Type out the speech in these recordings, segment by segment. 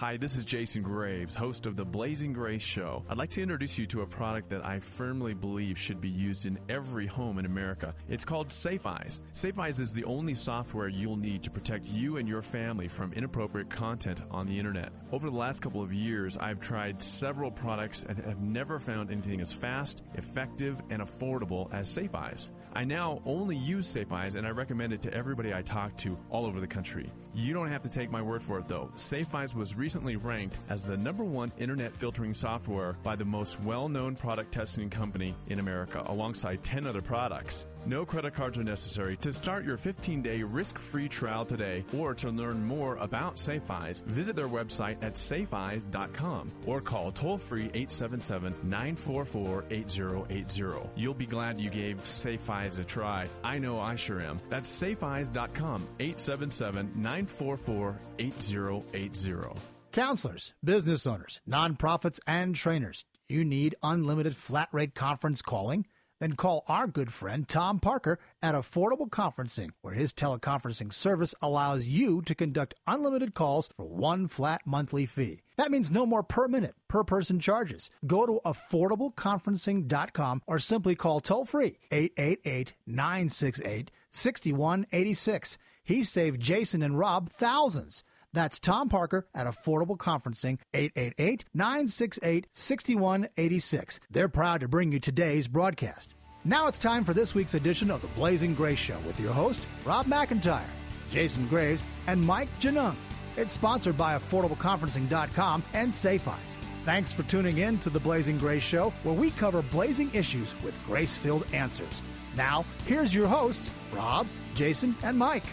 Hi, this is Jason Graves, host of the Blazing Grace Show. I'd like to introduce you to a product that I firmly believe should be used in every home in America. It's called Safe Eyes. Safe Eyes is the only software you'll need to protect you and your family from inappropriate content on the internet. Over the last couple of years, I've tried several products and have never found anything as fast, effective, and affordable as Safe Eyes. I now only use Safe Eyes and I recommend it to everybody I talk to all over the country. You don't have to take my word for it though. Safe Eyes was recently ranked as the number one internet filtering software by the most well known product testing company in America, alongside 10 other products. No credit cards are necessary. To start your 15 day risk free trial today or to learn more about Safe Eyes, visit their website at safeeyes.com or call toll free 877 944 8080. You'll be glad you gave Safe Eyes a try. I know I sure am. That's safeeyes.com 877 944 8080. Counselors, business owners, nonprofits, and trainers. You need unlimited flat rate conference calling? Then call our good friend Tom Parker at Affordable Conferencing, where his teleconferencing service allows you to conduct unlimited calls for one flat monthly fee. That means no more per minute, per person charges. Go to affordableconferencing.com or simply call toll free 888 968 6186. He saved Jason and Rob thousands. That's Tom Parker at Affordable Conferencing, 888-968-6186. They're proud to bring you today's broadcast. Now it's time for this week's edition of the Blazing Grace Show with your host, Rob McIntyre, Jason Graves, and Mike Genung. It's sponsored by AffordableConferencing.com and Safe Eyes. Thanks for tuning in to the Blazing Grace Show, where we cover blazing issues with grace-filled answers. Now, here's your hosts, Rob, Jason, and Mike.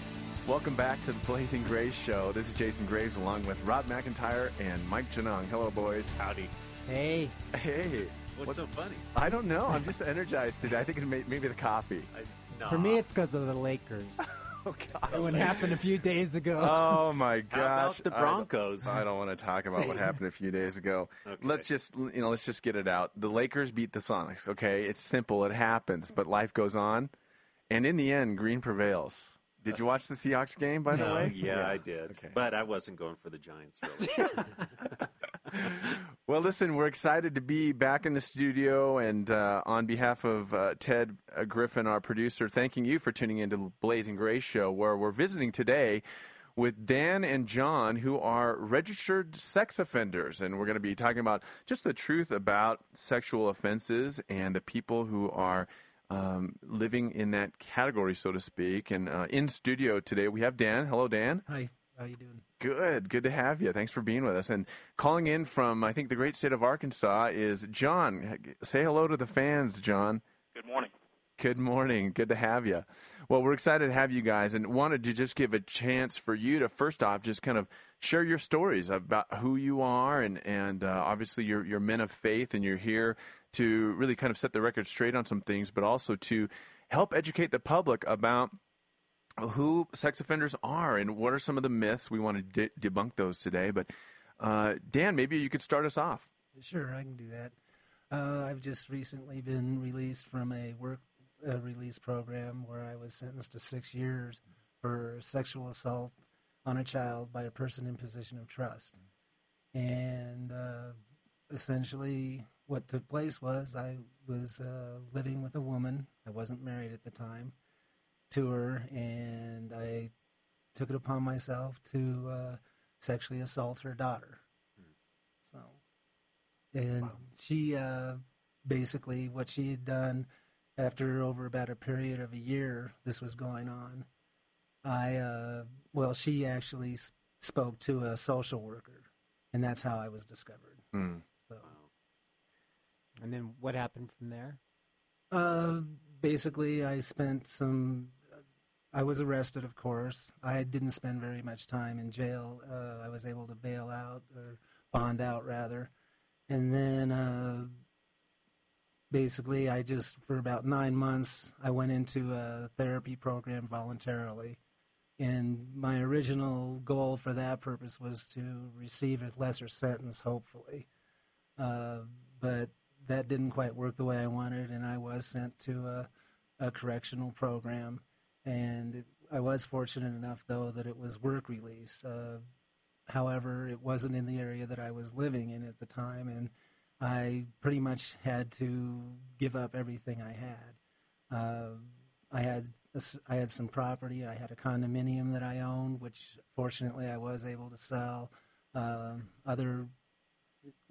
Welcome back to the Blazing Grace Show. This is Jason Graves along with Rob McIntyre and Mike Genung. Hello, boys. Howdy. Hey. Hey. What's What- so funny? I don't know. I'm just energized today. I think it's may- maybe the coffee. I, no. For me, it's because of the Lakers. Oh, gosh. what happened a few days ago. Oh my How about gosh! the I don't- Broncos? I don't, want to talk about what happened a few days ago. Okay. Let's just you know, let's just get it out. The Lakers beat the Sonics. Okay, it's simple. It happens, but life goes on, and in the end, green prevails. Did you watch the Seahawks game? By the No, way, yeah, I did. Okay. But I wasn't going for the Giants, really. Well, listen, we're excited to be back in the studio, and uh, on behalf of uh, Ted uh, Griffin, our producer, thanking you for tuning into the Blazing Grace show, where we're visiting today with Dan and John, who are registered sex offenders, and we're going to be talking about just the truth about sexual offenses and the people who are. Um, living in that category, so to speak, and uh, in studio today we have Dan. Hello, Dan. Hi. How you doing? Good. Good to have you. Thanks for being with us. And calling in from, I think, the great state of Arkansas is John. Say hello to the fans, John. Good morning. Good morning. Good to have you. Well, we're excited to have you guys and wanted to just give a chance for you to, first off, just kind of share your stories about who you are. And, and uh, obviously, you're, you're men of faith and you're here to really kind of set the record straight on some things, but also to help educate the public about who sex offenders are and what are some of the myths. We want to de- debunk those today. But uh, Dan, maybe you could start us off. Sure, I can do that. Uh, I've just recently been released from a work release program where I was sentenced to six years for sexual assault on a child by a person in position of trust. And uh, essentially, what took place was I was uh, living with a woman. I wasn't married at the time to her, and I took it upon myself to uh, sexually assault her daughter. So, and she uh, basically what she had done after over about a period of a year, this was going on. I uh, well, she actually spoke to a social worker, and that's how I was discovered. Hmm. So. And then what happened from there? Uh, basically, I spent some. I was arrested, of course. I didn't spend very much time in jail. Uh, I was able to bail out or bond out, rather. And then, uh, basically, I just for about nine months, I went into a therapy program voluntarily. And my original goal for that purpose was to receive a lesser sentence, hopefully. Uh, but that didn't quite work the way I wanted, and I was sent to a, a correctional program. And it, I was fortunate enough, though, that it was work release. Uh, however, it wasn't in the area that I was living in at the time, and I pretty much had to give up everything I had. Uh, I had I had some property. I had a condominium that I owned, which fortunately I was able to sell. Uh, other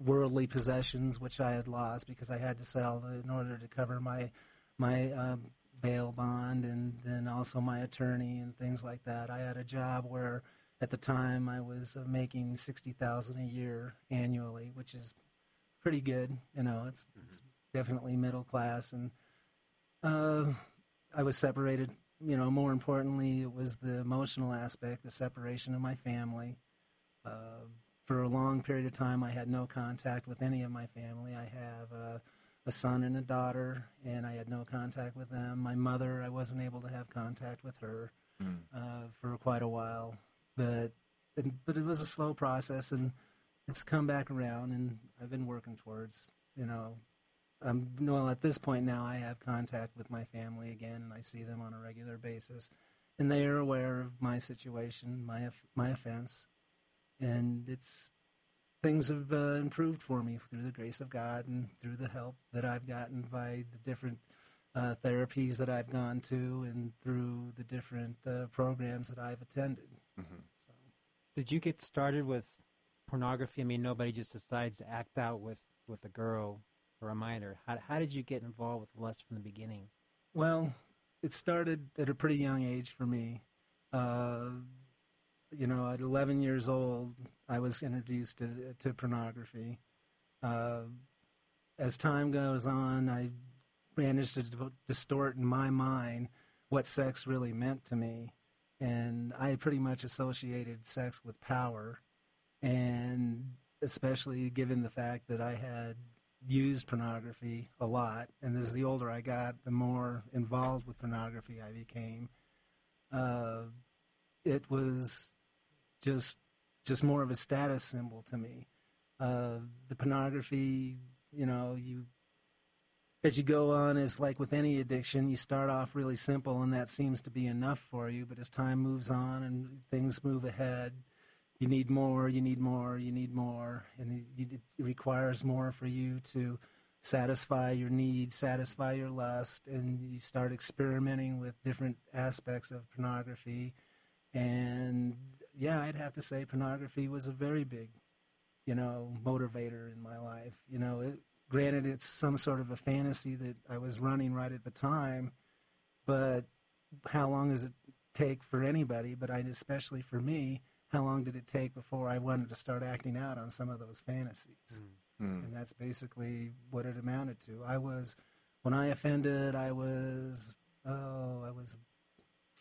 worldly possessions, which I had lost because I had to sell in order to cover my my um, bail bond and then also my attorney and things like that. I had a job where at the time I was uh, making sixty thousand a year annually, which is pretty good. You know, it's, mm-hmm. it's definitely middle class, and uh, I was separated. You know, more importantly, it was the emotional aspect, the separation of my family. Uh, for a long period of time, I had no contact with any of my family. I have a, a son and a daughter, and I had no contact with them. My mother, I wasn't able to have contact with her mm. uh, for quite a while, but but it was a slow process, and it's come back around, and I've been working towards you know. Um, well, at this point now, I have contact with my family again, and I see them on a regular basis, and they are aware of my situation, my my offense, and it's things have uh, improved for me through the grace of God and through the help that I've gotten by the different uh, therapies that I've gone to and through the different uh, programs that I've attended. Mm-hmm. So. Did you get started with pornography? I mean, nobody just decides to act out with, with a girl or a minor. How, how did you get involved with lust from the beginning? Well, it started at a pretty young age for me. You know, at 11 years old, I was introduced to, to pornography. Uh, as time goes on, I managed to distort in my mind what sex really meant to me. And I pretty much associated sex with power. And especially given the fact that I had used pornography a lot. And as the older I got, the more involved with pornography I became. Uh, it was just just more of a status symbol to me. Uh, the pornography, you know, you as you go on, is like with any addiction, you start off really simple, and that seems to be enough for you. But as time moves on and things move ahead, you need more, you need more, you need more, and it, it requires more for you to satisfy your needs, satisfy your lust, and you start experimenting with different aspects of pornography. And yeah, I'd have to say pornography was a very big, you know, motivator in my life. You know, it, granted, it's some sort of a fantasy that I was running right at the time, but how long does it take for anybody, but I, especially for me, how long did it take before I wanted to start acting out on some of those fantasies? Mm. And that's basically what it amounted to. I was, when I offended, I was, oh, I was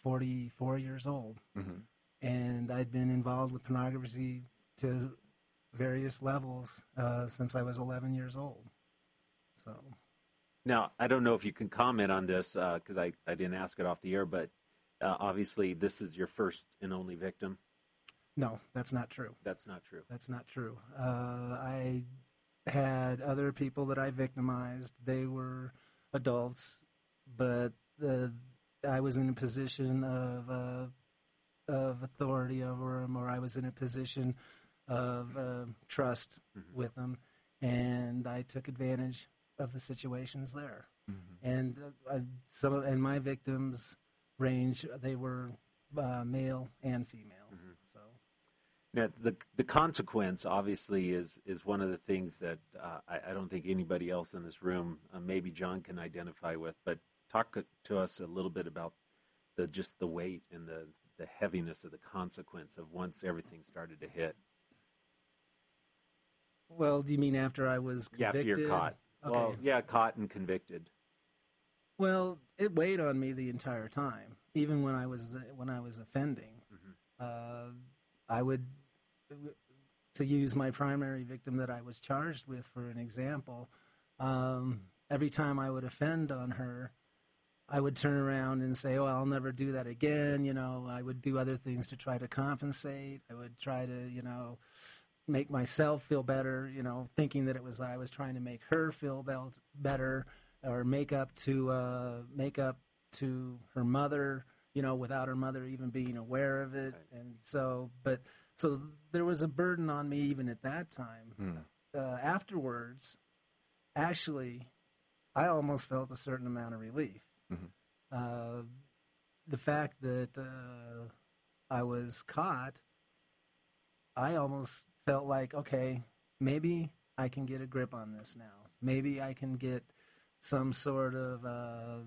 44 years old. Mm-hmm and I'd been involved with pornography to various levels uh, since I was 11 years old. So. Now, I don't know if you can comment on this because uh, I, I didn't ask it off the air, but uh, obviously this is your first and only victim. No, that's not true. That's not true. That's not true. Uh, I had other people that I victimized. They were adults, but I was in a position of uh, of authority over them, or I was in a position of uh, trust mm-hmm. with them, and I took advantage of the situations there. Mm-hmm. And uh, I, some of, and my victims range they were uh, male and female. Mm-hmm. So now the the consequence obviously is is one of the things that uh, I, I, don't think anybody else in this room, uh, maybe John, can identify with. But talk to us a little bit about the just the weight and the the heaviness of the consequence of once everything started to hit. Well, do you mean after I was convicted? Yeah, after you're caught. Okay. Well, yeah, caught and convicted. Well, it weighed on me the entire time, even when I was when I was offending. Mm-hmm. Uh, I would, to use my primary victim that I was charged with for an example. Um, every time I would offend on her, I would turn around and say, "Oh, I'll never do that again." You know, I would do other things to try to compensate. I would try to, you know, make myself feel better. You know, thinking that it was that I was trying to make her feel better or make up to uh, make up to her mother. You know, without her mother even being aware of it. Right. And so, but So there was a burden on me even at that time. Hmm. Uh, afterwards, actually, I almost felt a certain amount of relief. Mhm. Uh, the fact that uh, I was caught, I almost felt like, okay, maybe I can get a grip on this now. Maybe I can get some sort of uh,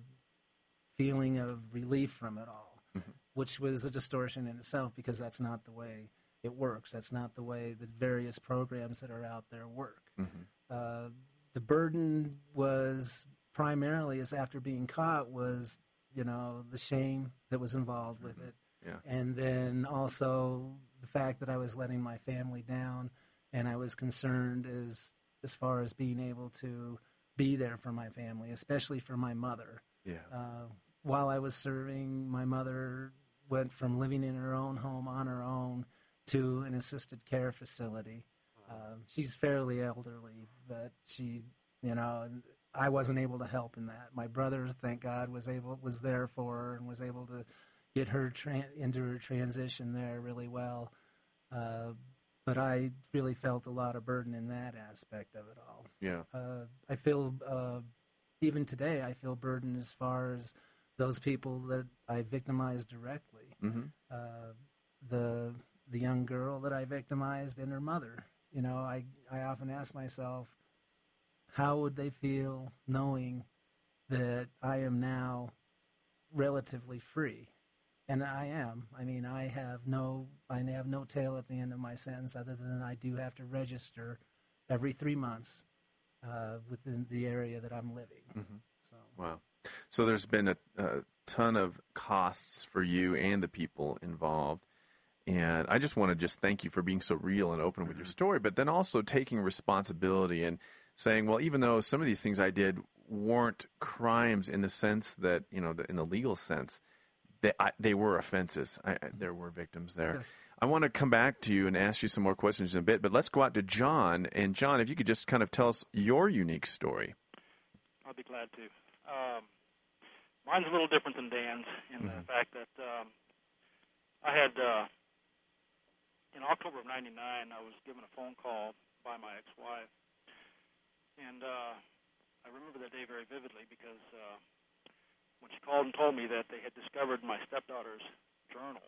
feeling of relief from it all, Mhm. which was a distortion in itself because that's not the way it works. That's not the way the various programs that are out there work. Mhm. Uh, the burden was primarily, is after being caught, was you know the shame that was involved with it, Yeah. and then also the fact that I was letting my family down, and I was concerned as as far as being able to be there for my family, especially for my mother. Yeah. Uh, while I was serving, my mother went from living in her own home on her own to an assisted care facility. Um, she's fairly elderly, but she, you know, I wasn't able to help in that. My brother, thank God, was able was there for her and was able to get her tra- into her transition there really well. Uh, but I really felt a lot of burden in that aspect of it all Yeah. uh, I feel uh, even today I feel burdened as far as those people that I victimized directly. Mm-hmm. Uh, the the young girl that I victimized and her mother. You know, I I often ask myself, how would they feel knowing that I am now relatively free? And I am. I mean, I have no I have no tail at the end of my sentence other than I do have to register every three months uh, within the area that I'm living. Mhm. So Wow. So there's been a, a ton of costs for you and the people involved. And I just want to just thank you for being so real and open with your story, but then also taking responsibility and saying, well, even though some of these things I did weren't crimes in the sense that, you know, the, in the legal sense, they, I, they were offenses. I, I, there were victims there. Yes. I want to come back to you and ask you some more questions in a bit, but let's go out to John. And John, if you could just kind of tell us your unique story. I'll be glad to. Um, mine's a little different than Dan's in the Mhm. fact that um, I had uh, in October of '99, I was given a phone call by my ex-wife, and uh, I remember that day very vividly because uh, when she called and told me that they had discovered my stepdaughter's journal,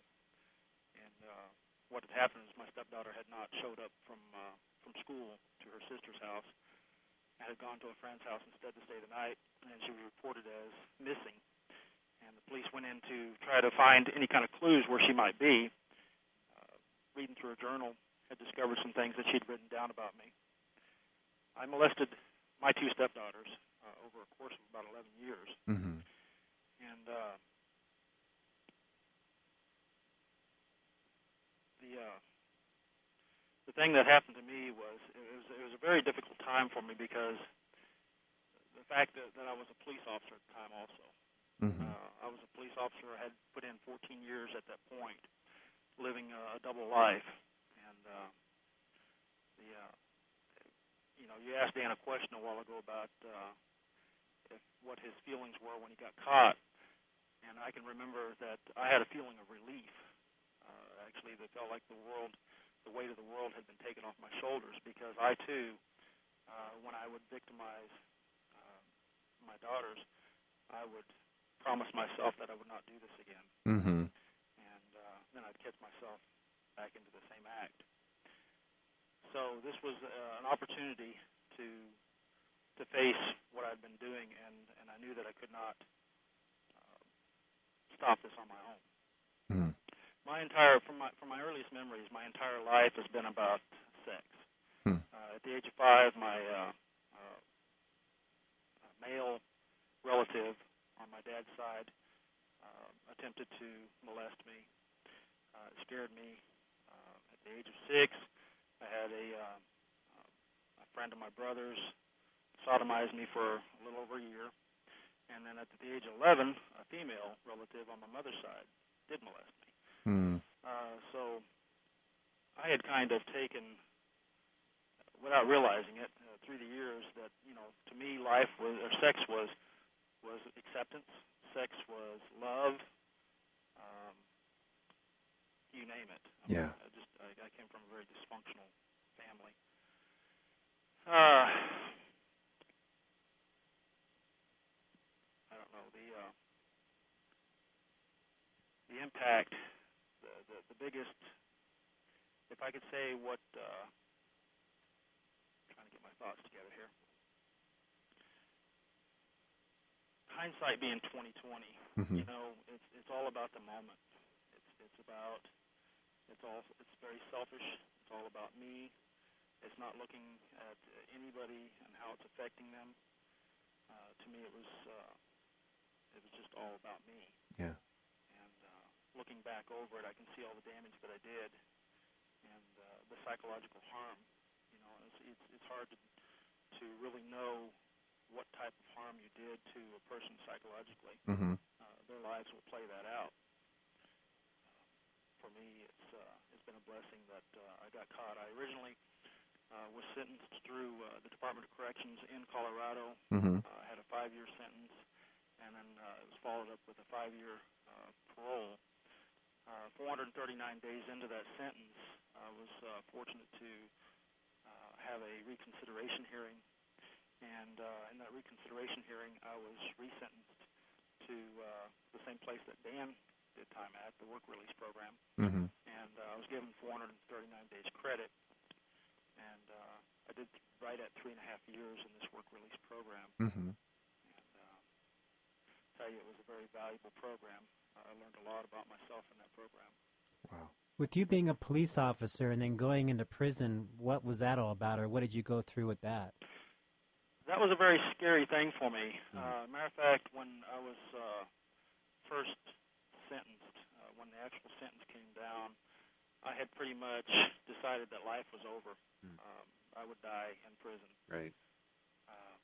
and uh, what had happened is my stepdaughter had not showed up from uh, from school to her sister's house I had gone to a friend's house instead to stay the night, and she was reported as missing. And the police went in to try to find any kind of clues where she might be. Uh, reading through her journal, had discovered some things that she'd written down about me. I molested my two stepdaughters uh, over a course of about 11 years, Mm-hmm. and uh, the uh, the thing that happened to me was it was it was a very difficult time for me because the fact that, that I was a police officer at the time also. Mm-hmm. Uh, I was a police officer. I had put in 14 years at that point, living a, a double life, and uh, the uh, you know you asked Dan a question a while ago about uh, if what his feelings were when he got caught, and I can remember that I had a feeling of relief. Uh, actually, that felt like the world, the weight of the world had been taken off my shoulders because I too, uh, when I would victimize uh, my daughters, I would promise myself that I would not do this again, Mm-hmm. and uh, then I'd catch myself back into the same act. So this was uh, an opportunity to to face what I'd been doing, and and I knew that I could not uh, stop this on my own. Mm-hmm. My entire from my from my earliest memories, my entire life has been about sex. Hmm. Uh, at the age of five, my uh, uh, uh, male relative on my dad's side uh, attempted to molest me. Uh, it scared me. Uh, at the age of six, I had a, uh, a friend of my brother's sodomized me for a little over a year. And then at the age of 11, a female relative on my mother's side did molest me. Mm-hmm. Uh, so I had kind of taken, without realizing it, uh, through the years that you know, to me, life was or sex was was acceptance. Sex was love. Um, you name it. I Yeah. Mean, I just I, I came from a very dysfunctional family. Uh, I don't know the uh, the impact, the, the the biggest. If I could say what, uh, trying to get my thoughts together here. Hindsight being 2020, Mhm. you know, it's it's all about the moment. It's it's about it's all it's very selfish. It's all about me. It's not looking at anybody and how it's affecting them. Uh, to me, it was uh, it was just all about me. Yeah. And uh, looking back over it, I can see all the damage that I did and uh, the psychological harm. You know, it's it's, it's hard to to really know what type of harm you did to a person psychologically Mm-hmm. uh, their lives will play that out. For me, it's uh, it's been a blessing that uh, I got caught. I originally uh, was sentenced through uh, the Department of Corrections in Colorado. Mm-hmm. Uh, I had a five-year sentence, and then uh, it was followed up with a five-year uh, parole. Uh, 439 days into that sentence, I was uh, fortunate to uh, have a reconsideration hearing, and uh, in that reconsideration hearing, I was resentenced to uh, the same place that Dan did time at, the work release program, Mm-hmm. and uh, I was given 439 days credit, and uh, I did right at three and a half years in this work release program, Mm-hmm. and uh, tell you it was a very valuable program. Uh, I learned a lot about myself in that program. Wow. With you being a police officer and then going into prison, what was that all about, or what did you go through with that? That was a very scary thing for me. Uh, matter of fact, when I was uh, first sentenced, uh, when the actual sentence came down, I had pretty much decided that life was over. Mm. Um, I would die in prison. Right. Uh,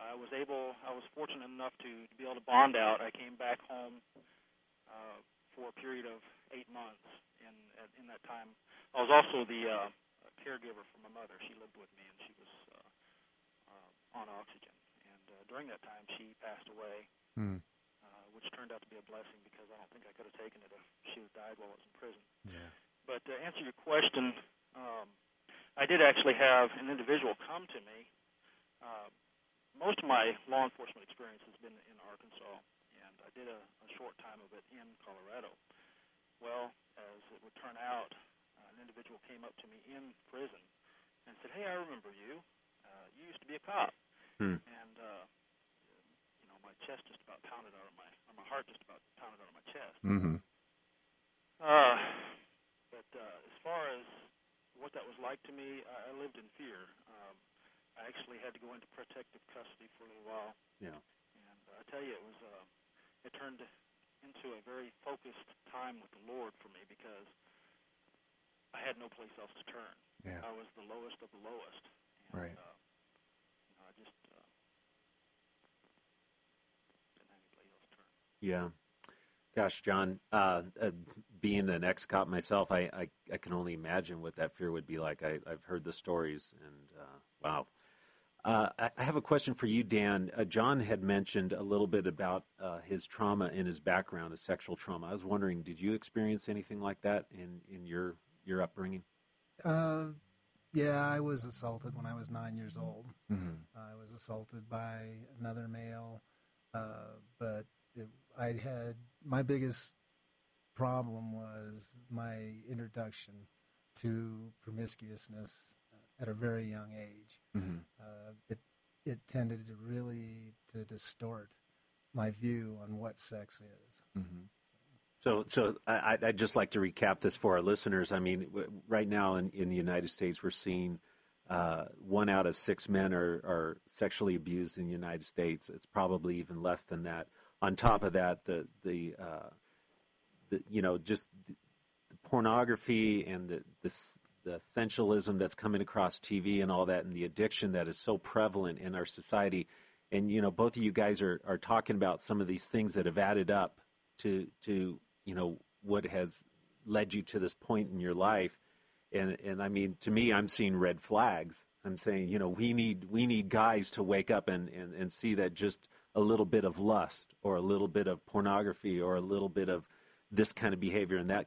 I was able, I was fortunate enough to, to be able to bond out. I came back home uh, for a period of eight months. In at, in that time, I was also the uh, caregiver for my mother. She lived with me, and she was uh, uh, on oxygen. And uh, during that time, she passed away, Mm. Which turned out to be a blessing because I don't think I could have taken it if she had died while I was in prison. Yeah. But to answer your question, um, I did actually have an individual come to me. Uh, most of my law enforcement experience has been in Arkansas, and I did a, a short time of it in Colorado. Well, as it would turn out, uh, an individual came up to me in prison and said, "Hey, I remember you. Uh, you used to be a cop." Hmm. And uh, my chest just about pounded out of my, or my heart just about pounded out of my chest. Mm-hmm. Uh, but uh, as far as what that was like to me, I, I lived in fear. Um, I actually had to go into protective custody for a little while, Yeah. and uh, I tell you, it was uh, it turned into a very focused time with the Lord for me because I had no place else to turn. Yeah. I was the lowest of the lowest. And, Right. Uh, you know, I just uh, didn't have any place else to turn. Yeah. Gosh, John, uh, uh, being an ex-cop myself, I, I, I can only imagine what that fear would be like. I, I've heard the stories, and uh, wow. Uh, I I have a question for you, Dan. Uh, John had mentioned a little bit about uh, his trauma in his background, his sexual trauma. I was wondering, did you experience anything like that in, in your your upbringing? Uh, yeah, I was assaulted when I was nine years old. Mm-hmm. I was assaulted by another male, uh, but it, I had my biggest problem was my introduction to promiscuousness at a very young age. Mm-hmm. Uh, it it tended to really to distort my view on what sex is. Mm-hmm. So, so I, I'd just like to recap this for our listeners. I mean, w- right now in, in the United States, we're seeing uh, one out of six men are, are sexually abused in the United States. It's probably even less than that. On top of that, the the, uh, the you know just the, the pornography and the, the the sensualism that's coming across TV and all that, and the addiction that is so prevalent in our society. And you know, both of you guys are, are talking about some of these things that have added up to to you know what has led you to this point in your life. And and I mean, to me, I'm seeing red flags. I'm saying, you know, we need we need guys to wake up and, and, and see that just a little bit of lust or a little bit of pornography or a little bit of this kind of behavior and that